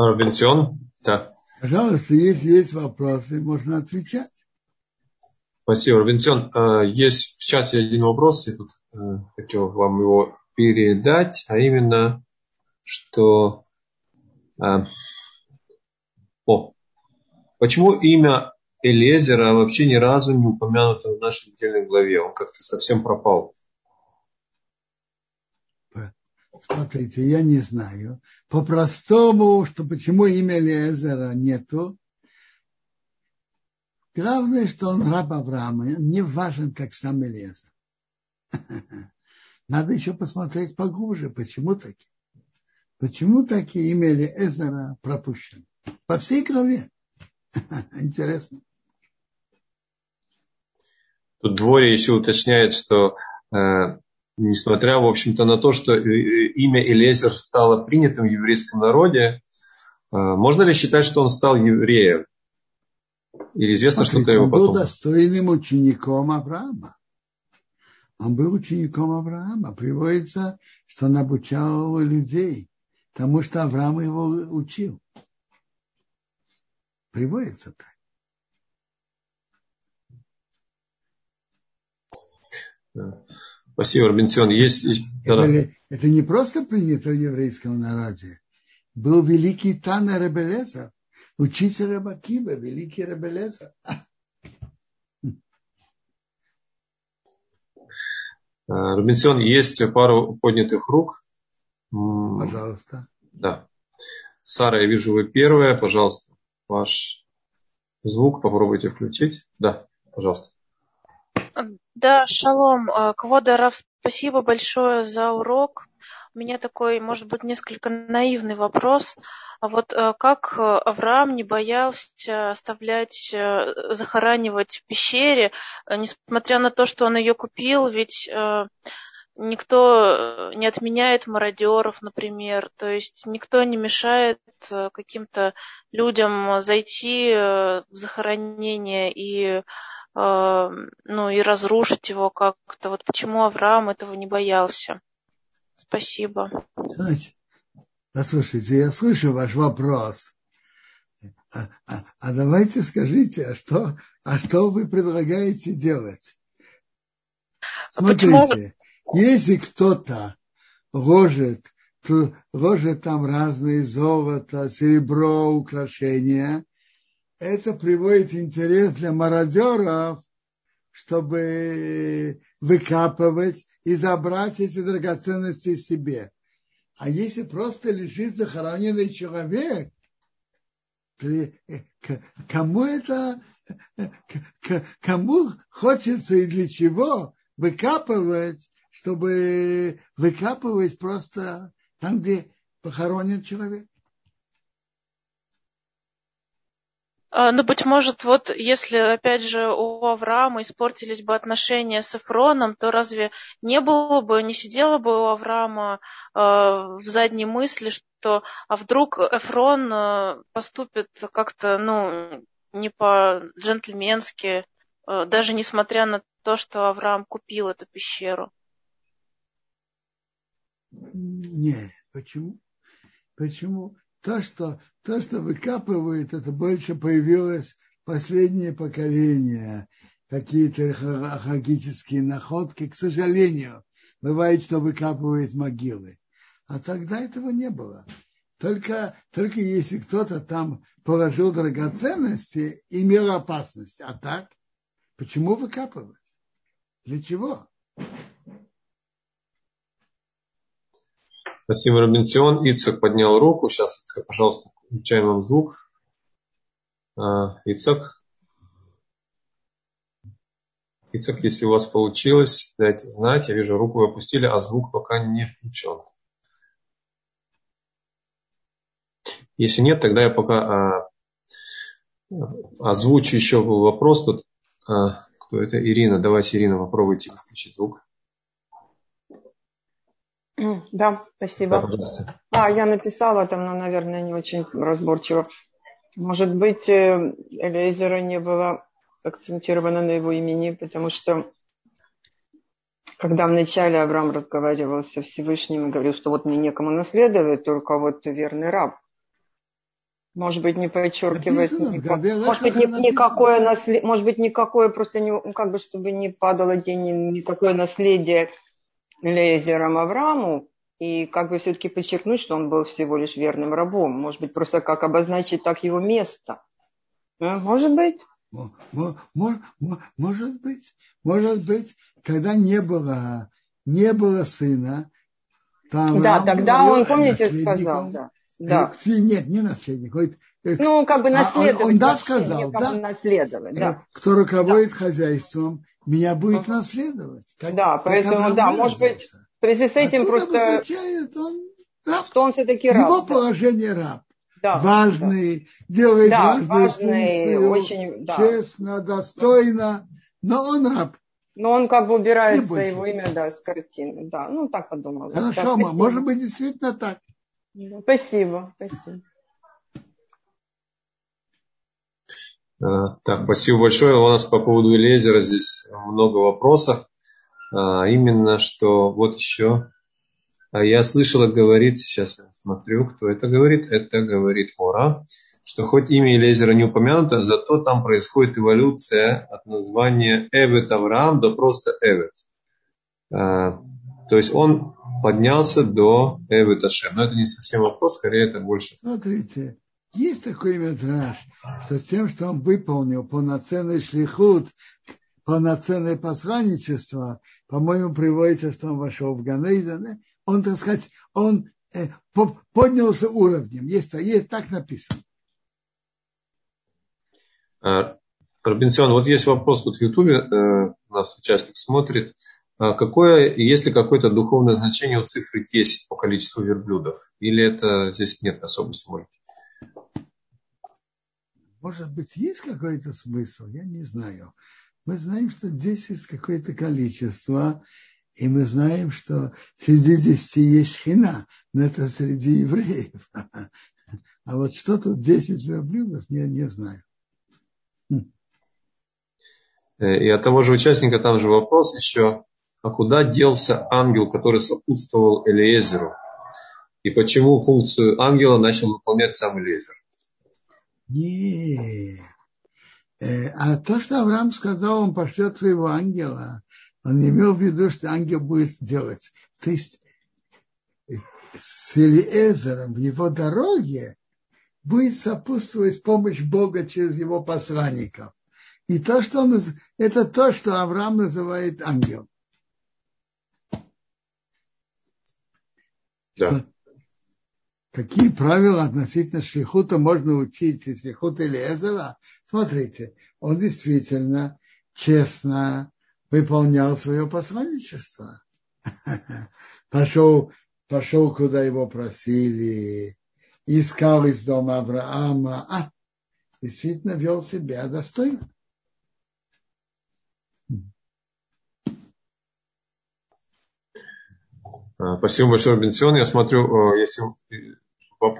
Speaker 2: Робинсон? Да.
Speaker 1: Пожалуйста, если есть вопросы, можно отвечать.
Speaker 2: Спасибо, Робинсон. Э, есть в чате один вопрос, я тут э, хотел вам его передать, а именно, что... Э, о, почему имя Элезера вообще ни разу не упомянуто в нашей недельной главе? Он как-то совсем пропал.
Speaker 1: Смотрите, я не знаю. По-простому, что почему имя Лезера нету. Главное, что он раб Авраама. Не важен, как сам Элезер. Надо еще посмотреть поглубже, почему таки. Почему таки имя Элезера пропущено? По всей главе. Интересно.
Speaker 2: Тут Дворе еще уточняет, что э, несмотря, в общем-то, на то, что э, э, имя Элезер стало принятым в еврейском народе, э, можно ли считать, что он стал евреем? Или известно что-то его потом?
Speaker 1: Он был достойным учеником Авраама. Он был учеником Авраама. Приводится, что он обучал людей тому, что Авраам его учил. Приводится так.
Speaker 2: Yeah. Спасибо, Робинсон. Есть...
Speaker 1: Это, это не просто принято в еврейском народе. Был великий Тана Ребелеза, учитель Рабакиба, великий Ребелеза.
Speaker 2: Робинсон, есть пару поднятых рук.
Speaker 1: Пожалуйста.
Speaker 2: Да. Сара, я вижу, вы первая. Пожалуйста, ваш звук попробуйте включить. Да, пожалуйста.
Speaker 3: Да, шалом. Э, Квода спасибо большое за урок. У меня такой, может быть, несколько наивный вопрос. А вот э, как э, Авраам не боялся оставлять, захоранивать в пещере, несмотря на то, что он ее купил, ведь никто не отменяет мародеров, например, то есть никто не мешает каким-то людям зайти в захоронение и ну, и разрушить его как-то. Вот почему Авраам этого не боялся? Спасибо.
Speaker 1: Знаете, послушайте, я слышу ваш вопрос. А, а, а давайте скажите, а что, а что вы предлагаете делать? А Смотрите, Почему? если кто-то ложит, ложит там разные золото, серебро, украшения, это приводит интерес для мародеров, чтобы выкапывать и забрать эти драгоценности себе. А если просто лежит захороненный человек, то кому это, кому хочется и для чего выкапывать, чтобы выкапывать просто там, где похоронен человек?
Speaker 3: А, ну, быть может, вот если, опять же, у Авраама испортились бы отношения с Эфроном, то разве не было бы, не сидело бы у Авраама э, в задней мысли, что а вдруг Эфрон э, поступит как-то, ну, не по-джентльменски, э, даже несмотря на то, что Авраам купил эту пещеру?
Speaker 1: Нет, почему? Почему? То, что, то, что выкапывают, это больше появилось последнее поколение, какие-то археологические находки, к сожалению, бывает, что выкапывают могилы. А тогда этого не было. Только, только если кто-то там положил драгоценности, имел опасность. А так, почему выкапывать? Для чего?
Speaker 2: Спасибо, Робинсион. Ицак поднял руку. Сейчас, Ицак, пожалуйста, включаем вам звук. А, Ицак. Ицак, если у вас получилось, дайте знать. Я вижу, руку вы опустили, а звук пока не включен. Если нет, тогда я пока а, озвучу еще вопрос. Тут, а, кто это? Ирина. Давайте, Ирина, попробуйте включить звук.
Speaker 4: Да, спасибо. Да, а, я написала там, но, наверное, не очень разборчиво. Может быть, э, Элейзера не было акцентировано на его имени, потому что когда вначале Авраам разговаривал со Всевышним и говорил, что вот мне некому наследовать, только вот верный раб. Может быть, не подчеркивает, никак, может быть, ни, никакое наследие, может быть, никакое просто не, ну, как бы, чтобы не падало день, никакое наследие Лезером Аврааму, и как бы все-таки подчеркнуть, что он был всего лишь верным рабом. Может быть, просто как обозначить так его место. А, может быть?
Speaker 1: Может, может быть. Может быть, когда не было, не было сына,
Speaker 4: там да, тогда он, помните, сказал, да. Да.
Speaker 1: Э, нет, не наследник. Э,
Speaker 4: ну, как бы наследовать.
Speaker 1: А он, он да сказал, да?
Speaker 4: Наследовать, да. Э,
Speaker 1: кто руководит да. хозяйством, меня будет uh-huh. наследовать.
Speaker 4: Как, да, поэтому, да, может быть, в связи с этим а просто... Означает,
Speaker 1: он раб.
Speaker 4: Что он все-таки раб.
Speaker 1: Его да. положение раб. Да, важный, да. делает да, важную важный, функцию, очень, да. честно, достойно, но он раб.
Speaker 4: Но он как бы убирается его имя, да, с картины. Да, ну так подумал.
Speaker 1: Хорошо, да, может быть, действительно так.
Speaker 4: Спасибо, спасибо.
Speaker 2: Так, спасибо большое. У нас по поводу лезера здесь много вопросов. А, именно, что вот еще а я слышала, говорит, сейчас я смотрю, кто это говорит, это говорит Ора, что хоть имя Элезера не упомянуто, зато там происходит эволюция от названия Эвет Авраам до просто Эвет. А, то есть он поднялся до Эвет Ашем. Но это не совсем вопрос, скорее это больше.
Speaker 1: Смотрите, есть такой метраж, что тем, что он выполнил полноценный шлихут, полноценное посланничество, по-моему, приводится, что он вошел в Ганейден, он, так сказать, он э, поднялся уровнем. Есть, есть так написано.
Speaker 2: А, Робинсон, вот есть вопрос тут в Ютубе, э, нас участник смотрит. А какое, есть ли какое-то духовное значение у цифры 10 по количеству верблюдов? Или это здесь нет особой символики?
Speaker 1: Может быть, есть какой-то смысл, я не знаю. Мы знаем, что 10 какое-то количество, И мы знаем, что среди десяти есть хина, но это среди евреев. А вот что тут десять верблюдов, я не знаю.
Speaker 2: Хм. Э, и от того же участника там же вопрос еще, а куда делся ангел, который сопутствовал Элиезеру? И почему функцию ангела начал выполнять сам Элиезер?
Speaker 1: Не. Э, а то, что Авраам сказал, он пошлет своего ангела, он имел в виду, что ангел будет делать. То есть э, с Элиезером в его дороге будет сопутствовать помощь Бога через его посланников. И то, что он, это то, что Авраам называет ангел. Да. Какие правила относительно шлихута можно учить из шлихута Элиезера? Смотрите, он действительно честно выполнял свое посланничество. Пошел, пошел, куда его просили, искал из дома Авраама, а действительно вел себя достойно.
Speaker 2: Спасибо большое, Бенсион. Я смотрю, э, если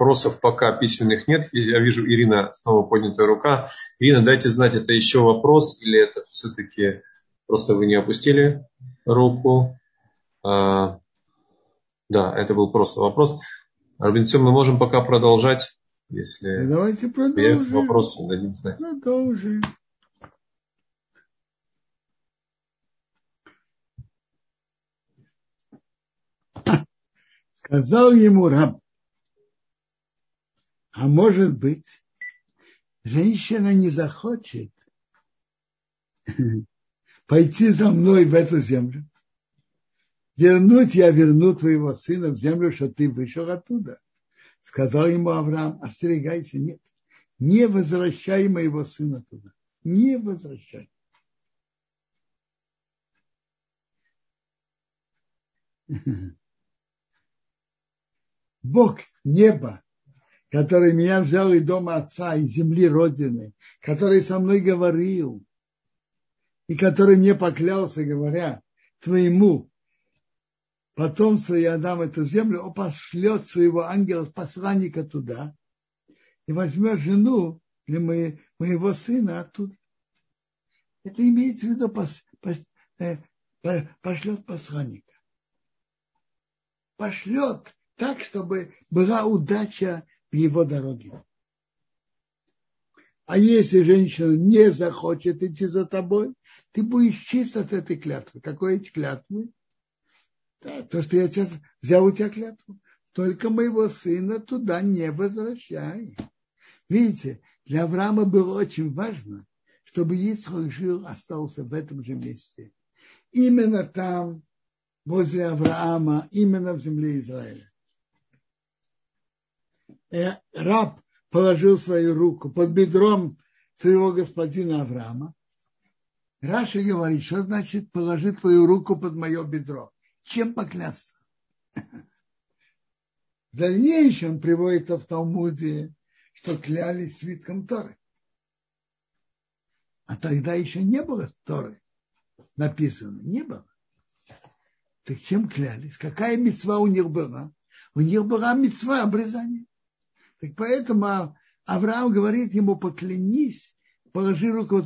Speaker 2: вопросов пока письменных нет, я вижу, Ирина, снова поднятая рука. Ирина, дайте знать, это еще вопрос или это все-таки просто вы не опустили руку? А, да, это был просто вопрос. Арбенсион, мы можем пока продолжать, если
Speaker 1: Давайте продолжим.
Speaker 2: вопросы дадим знать.
Speaker 1: Продолжим. Сказал ему раб, а может быть, женщина не захочет пойти за мной в эту землю. Вернуть я верну твоего сына в землю, что ты вышел оттуда. Сказал ему Авраам, остерегайся, нет, не возвращай моего сына туда. Не возвращай. Бог неба, который меня взял из дома отца, из земли Родины, который со мной говорил, и который мне поклялся, говоря, твоему потомству я дам эту землю, он пошлет своего ангела, посланника туда, и возьмет жену для моего сына оттуда. Это имеется в виду пос, пос, э, пошлет посланника. Пошлет так, чтобы была удача в его дороге. А если женщина не захочет идти за тобой, ты будешь чист от этой клятвы. Какой эти клятвы? Да, то, что я сейчас взял у тебя клятву. Только моего сына туда не возвращай. Видите, для Авраама было очень важно, чтобы Ицхак жил, остался в этом же месте. Именно там, возле Авраама, именно в земле Израиля. Э, раб положил свою руку под бедром своего господина Авраама. Раша говорит, что значит положи твою руку под мое бедро? Чем поклясться? В дальнейшем приводится в Талмуде, что клялись свитком Торы. А тогда еще не было Торы написано, не было. Так чем клялись? Какая мецва у них была? У них была мецва обрезания. Так поэтому Авраам говорит ему, поклянись, положи руку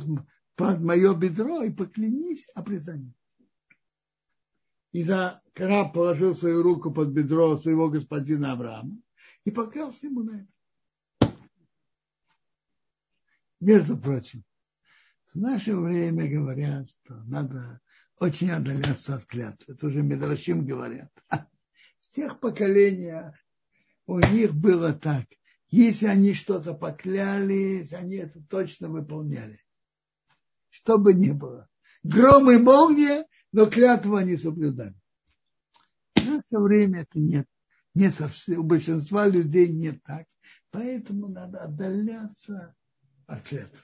Speaker 1: под мое бедро и поклянись обрезанием. И за раб положил свою руку под бедро своего господина Авраама и поклялся ему на это. Между прочим, в наше время говорят, что надо очень отдаляться от клятвы. Это уже Медрашим говорят. В тех поколениях у них было так – если они что-то поклялись, они это точно выполняли. Что бы ни было. Гром и молния, но клятву они соблюдали. В наше время это нет. Не совсем, у большинства людей нет так. Поэтому надо отдаляться от клятвы.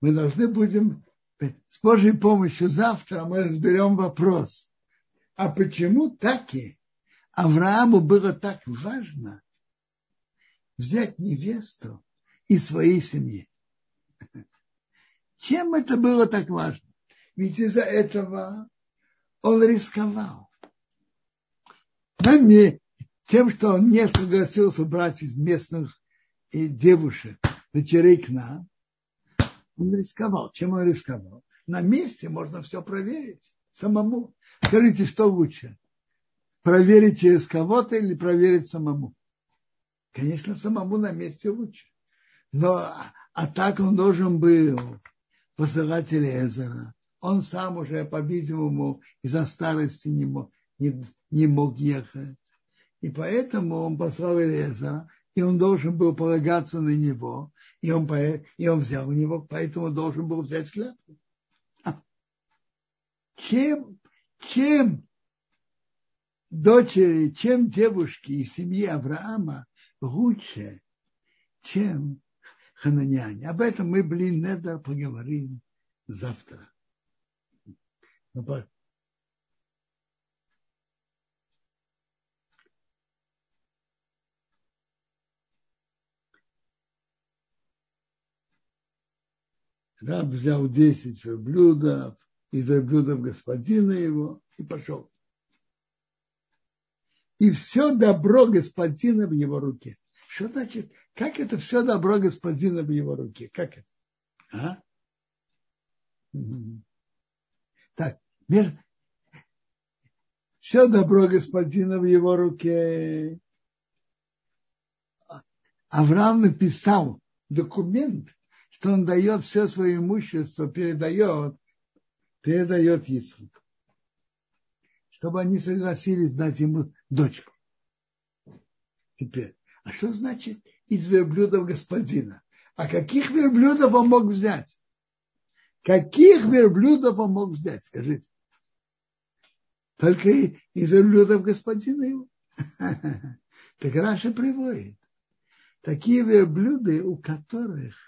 Speaker 1: Мы должны будем с Божьей помощью завтра мы разберем вопрос. А почему таки Аврааму было так важно взять невесту и своей семье. Чем это было так важно? Ведь из-за этого он рисковал. Да не тем, что он не согласился брать из местных и девушек, дочерей к нам, он рисковал. Чем он рисковал? На месте можно все проверить самому. Скажите, что лучше? Проверить через кого-то или проверить самому? Конечно, самому на месте лучше. Но а так он должен был посылать Элезера. Он сам уже, по-видимому, из-за старости не мог, не, не мог ехать. И поэтому он послал Элезера, и он должен был полагаться на него, и он, и он взял у него, поэтому должен был взять клятву. А. Чем, чем дочери, чем девушки из семьи Авраама лучше, чем хананяне. Об этом мы, блин, недо поговорим завтра. Раб взял 10 верблюдов, из верблюдов господина его и пошел. И все добро господина в его руке. Что значит, как это все добро господина в его руке? Как это? А? Так, мир, все добро господина в его руке. Авраам написал документ, что он дает все свое имущество, передает, передает Ицхаку. Чтобы они согласились дать ему дочку. Теперь, а что значит из верблюдов господина? А каких верблюдов он мог взять? Каких верблюдов он мог взять, скажите? Только из верблюдов господина его. Так Раша приводит. Такие верблюды, у которых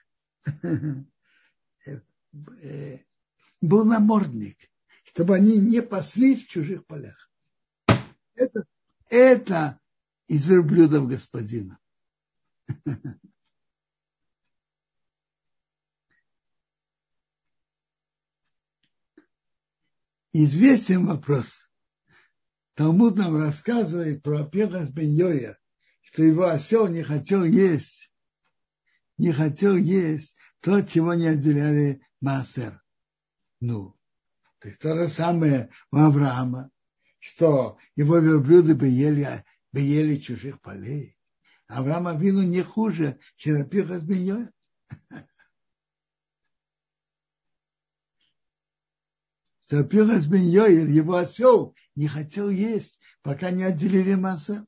Speaker 1: был намордник, чтобы они не пасли в чужих полях. Это, это из верблюдов господина. Известен вопрос. Талмуд нам рассказывает про Пехас бен Йоя, что его осел не хотел есть, не хотел есть то, чего не отделяли Маасер. Ну, так то же самое у Авраама, что его верблюды бы ели, бы ели чужих полей. Авраама вину не хуже, чем с. Сапирас бен Йоир, его осел, не хотел есть, пока не отделили Маасер.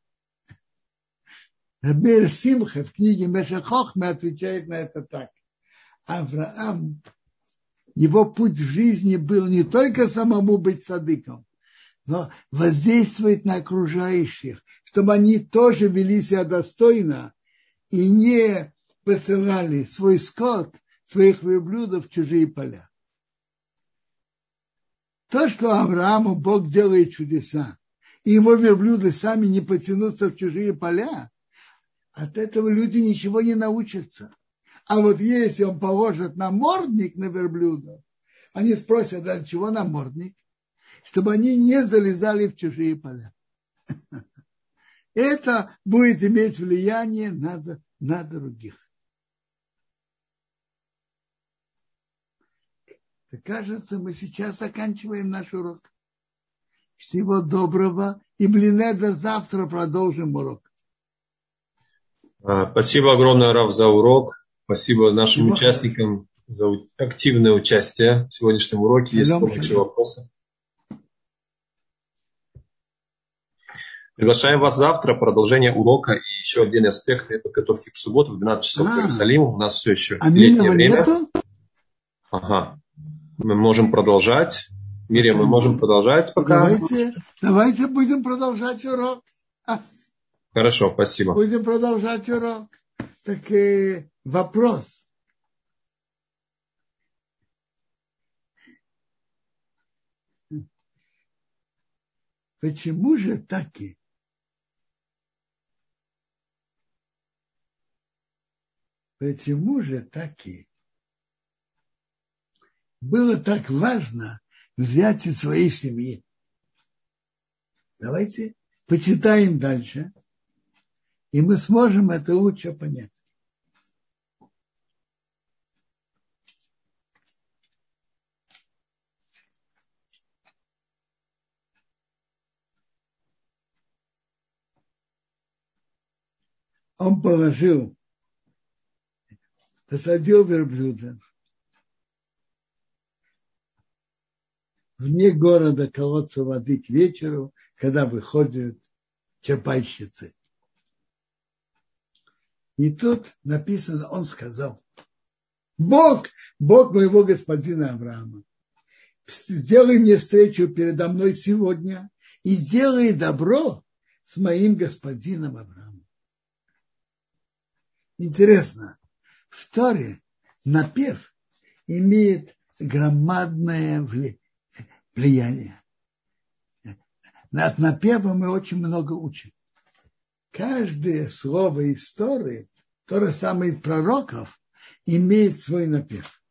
Speaker 1: Рабель Симха в книге Меша Хохме отвечает на это так. Авраам, его путь в жизни был не только самому быть садыком, но воздействовать на окружающих, чтобы они тоже вели себя достойно и не посылали свой скот, своих верблюдов в чужие поля. То, что Аврааму Бог делает чудеса, и его верблюды сами не потянутся в чужие поля, от этого люди ничего не научатся. А вот если он положит намордник на верблюда, они спросят, а чего намордник? Чтобы они не залезали в чужие поля. Это будет иметь влияние на, на других. Кажется, мы сейчас заканчиваем наш урок. Всего доброго. И, блин, это завтра продолжим урок.
Speaker 2: А, спасибо огромное, Раф, за урок. Спасибо нашим Спасибо. участникам за активное участие в сегодняшнем уроке. Есть помощь вопросы? Приглашаем вас завтра. Продолжение урока и еще отдельный аспект подготовки к субботу в 12 часов а, в Иерусалим. У нас все еще а летнее время. Ага. Мы можем продолжать. Мирия, мы можем продолжать пока.
Speaker 1: Давайте, давайте будем продолжать урок.
Speaker 2: Хорошо, спасибо.
Speaker 1: Будем продолжать урок. Так э, вопрос. Почему же таки почему же таки было так важно взять из своей семьи? Давайте почитаем дальше, и мы сможем это лучше понять. он положил, посадил верблюда вне города колодца воды к вечеру, когда выходят черпальщицы. И тут написано, он сказал, Бог, Бог моего господина Авраама, сделай мне встречу передо мной сегодня и сделай добро с моим господином Авраамом. Интересно, в Торе напев имеет громадное влияние. От напева мы очень много учим. Каждое слово из Торы, то же самое из пророков, имеет свой напев.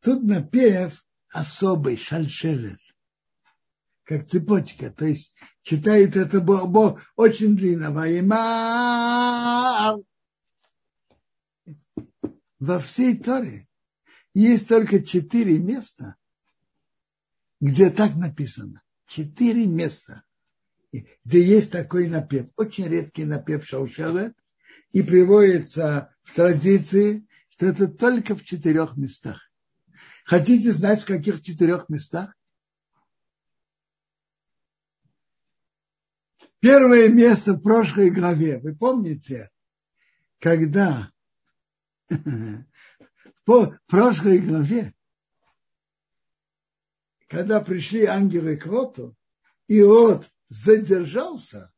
Speaker 1: Тут напев особый, шальшелет, как цепочка. То есть читает это Бог очень длинно. Ваймар. Во всей Торе есть только четыре места, где так написано. Четыре места, где есть такой напев. Очень редкий напев Шаушелет. И приводится в традиции, что это только в четырех местах. Хотите знать, в каких четырех местах? Первое место в прошлой главе. Вы помните, когда в прошлой главе, когда пришли ангелы к Лоту, и Лот задержался,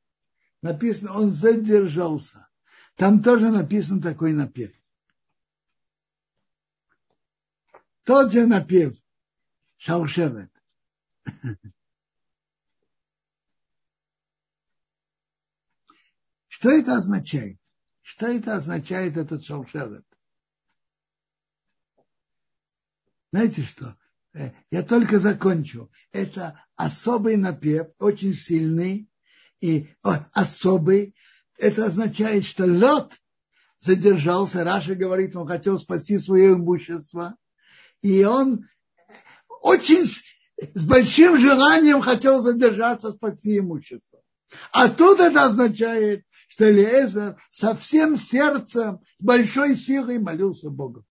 Speaker 1: написано, он задержался. Там тоже написан такой напев. Тот же напев Шаушевет. Что это означает? Что это означает этот шалшевет? Знаете что? Э, я только закончу. Это особый напев, очень сильный и особый. Это означает, что лед задержался. Раша говорит, он хотел спасти свое имущество. И он очень с, с большим желанием хотел задержаться, спасти имущество. А тут это означает, что Элиезер со всем сердцем, с большой силой молился Богу.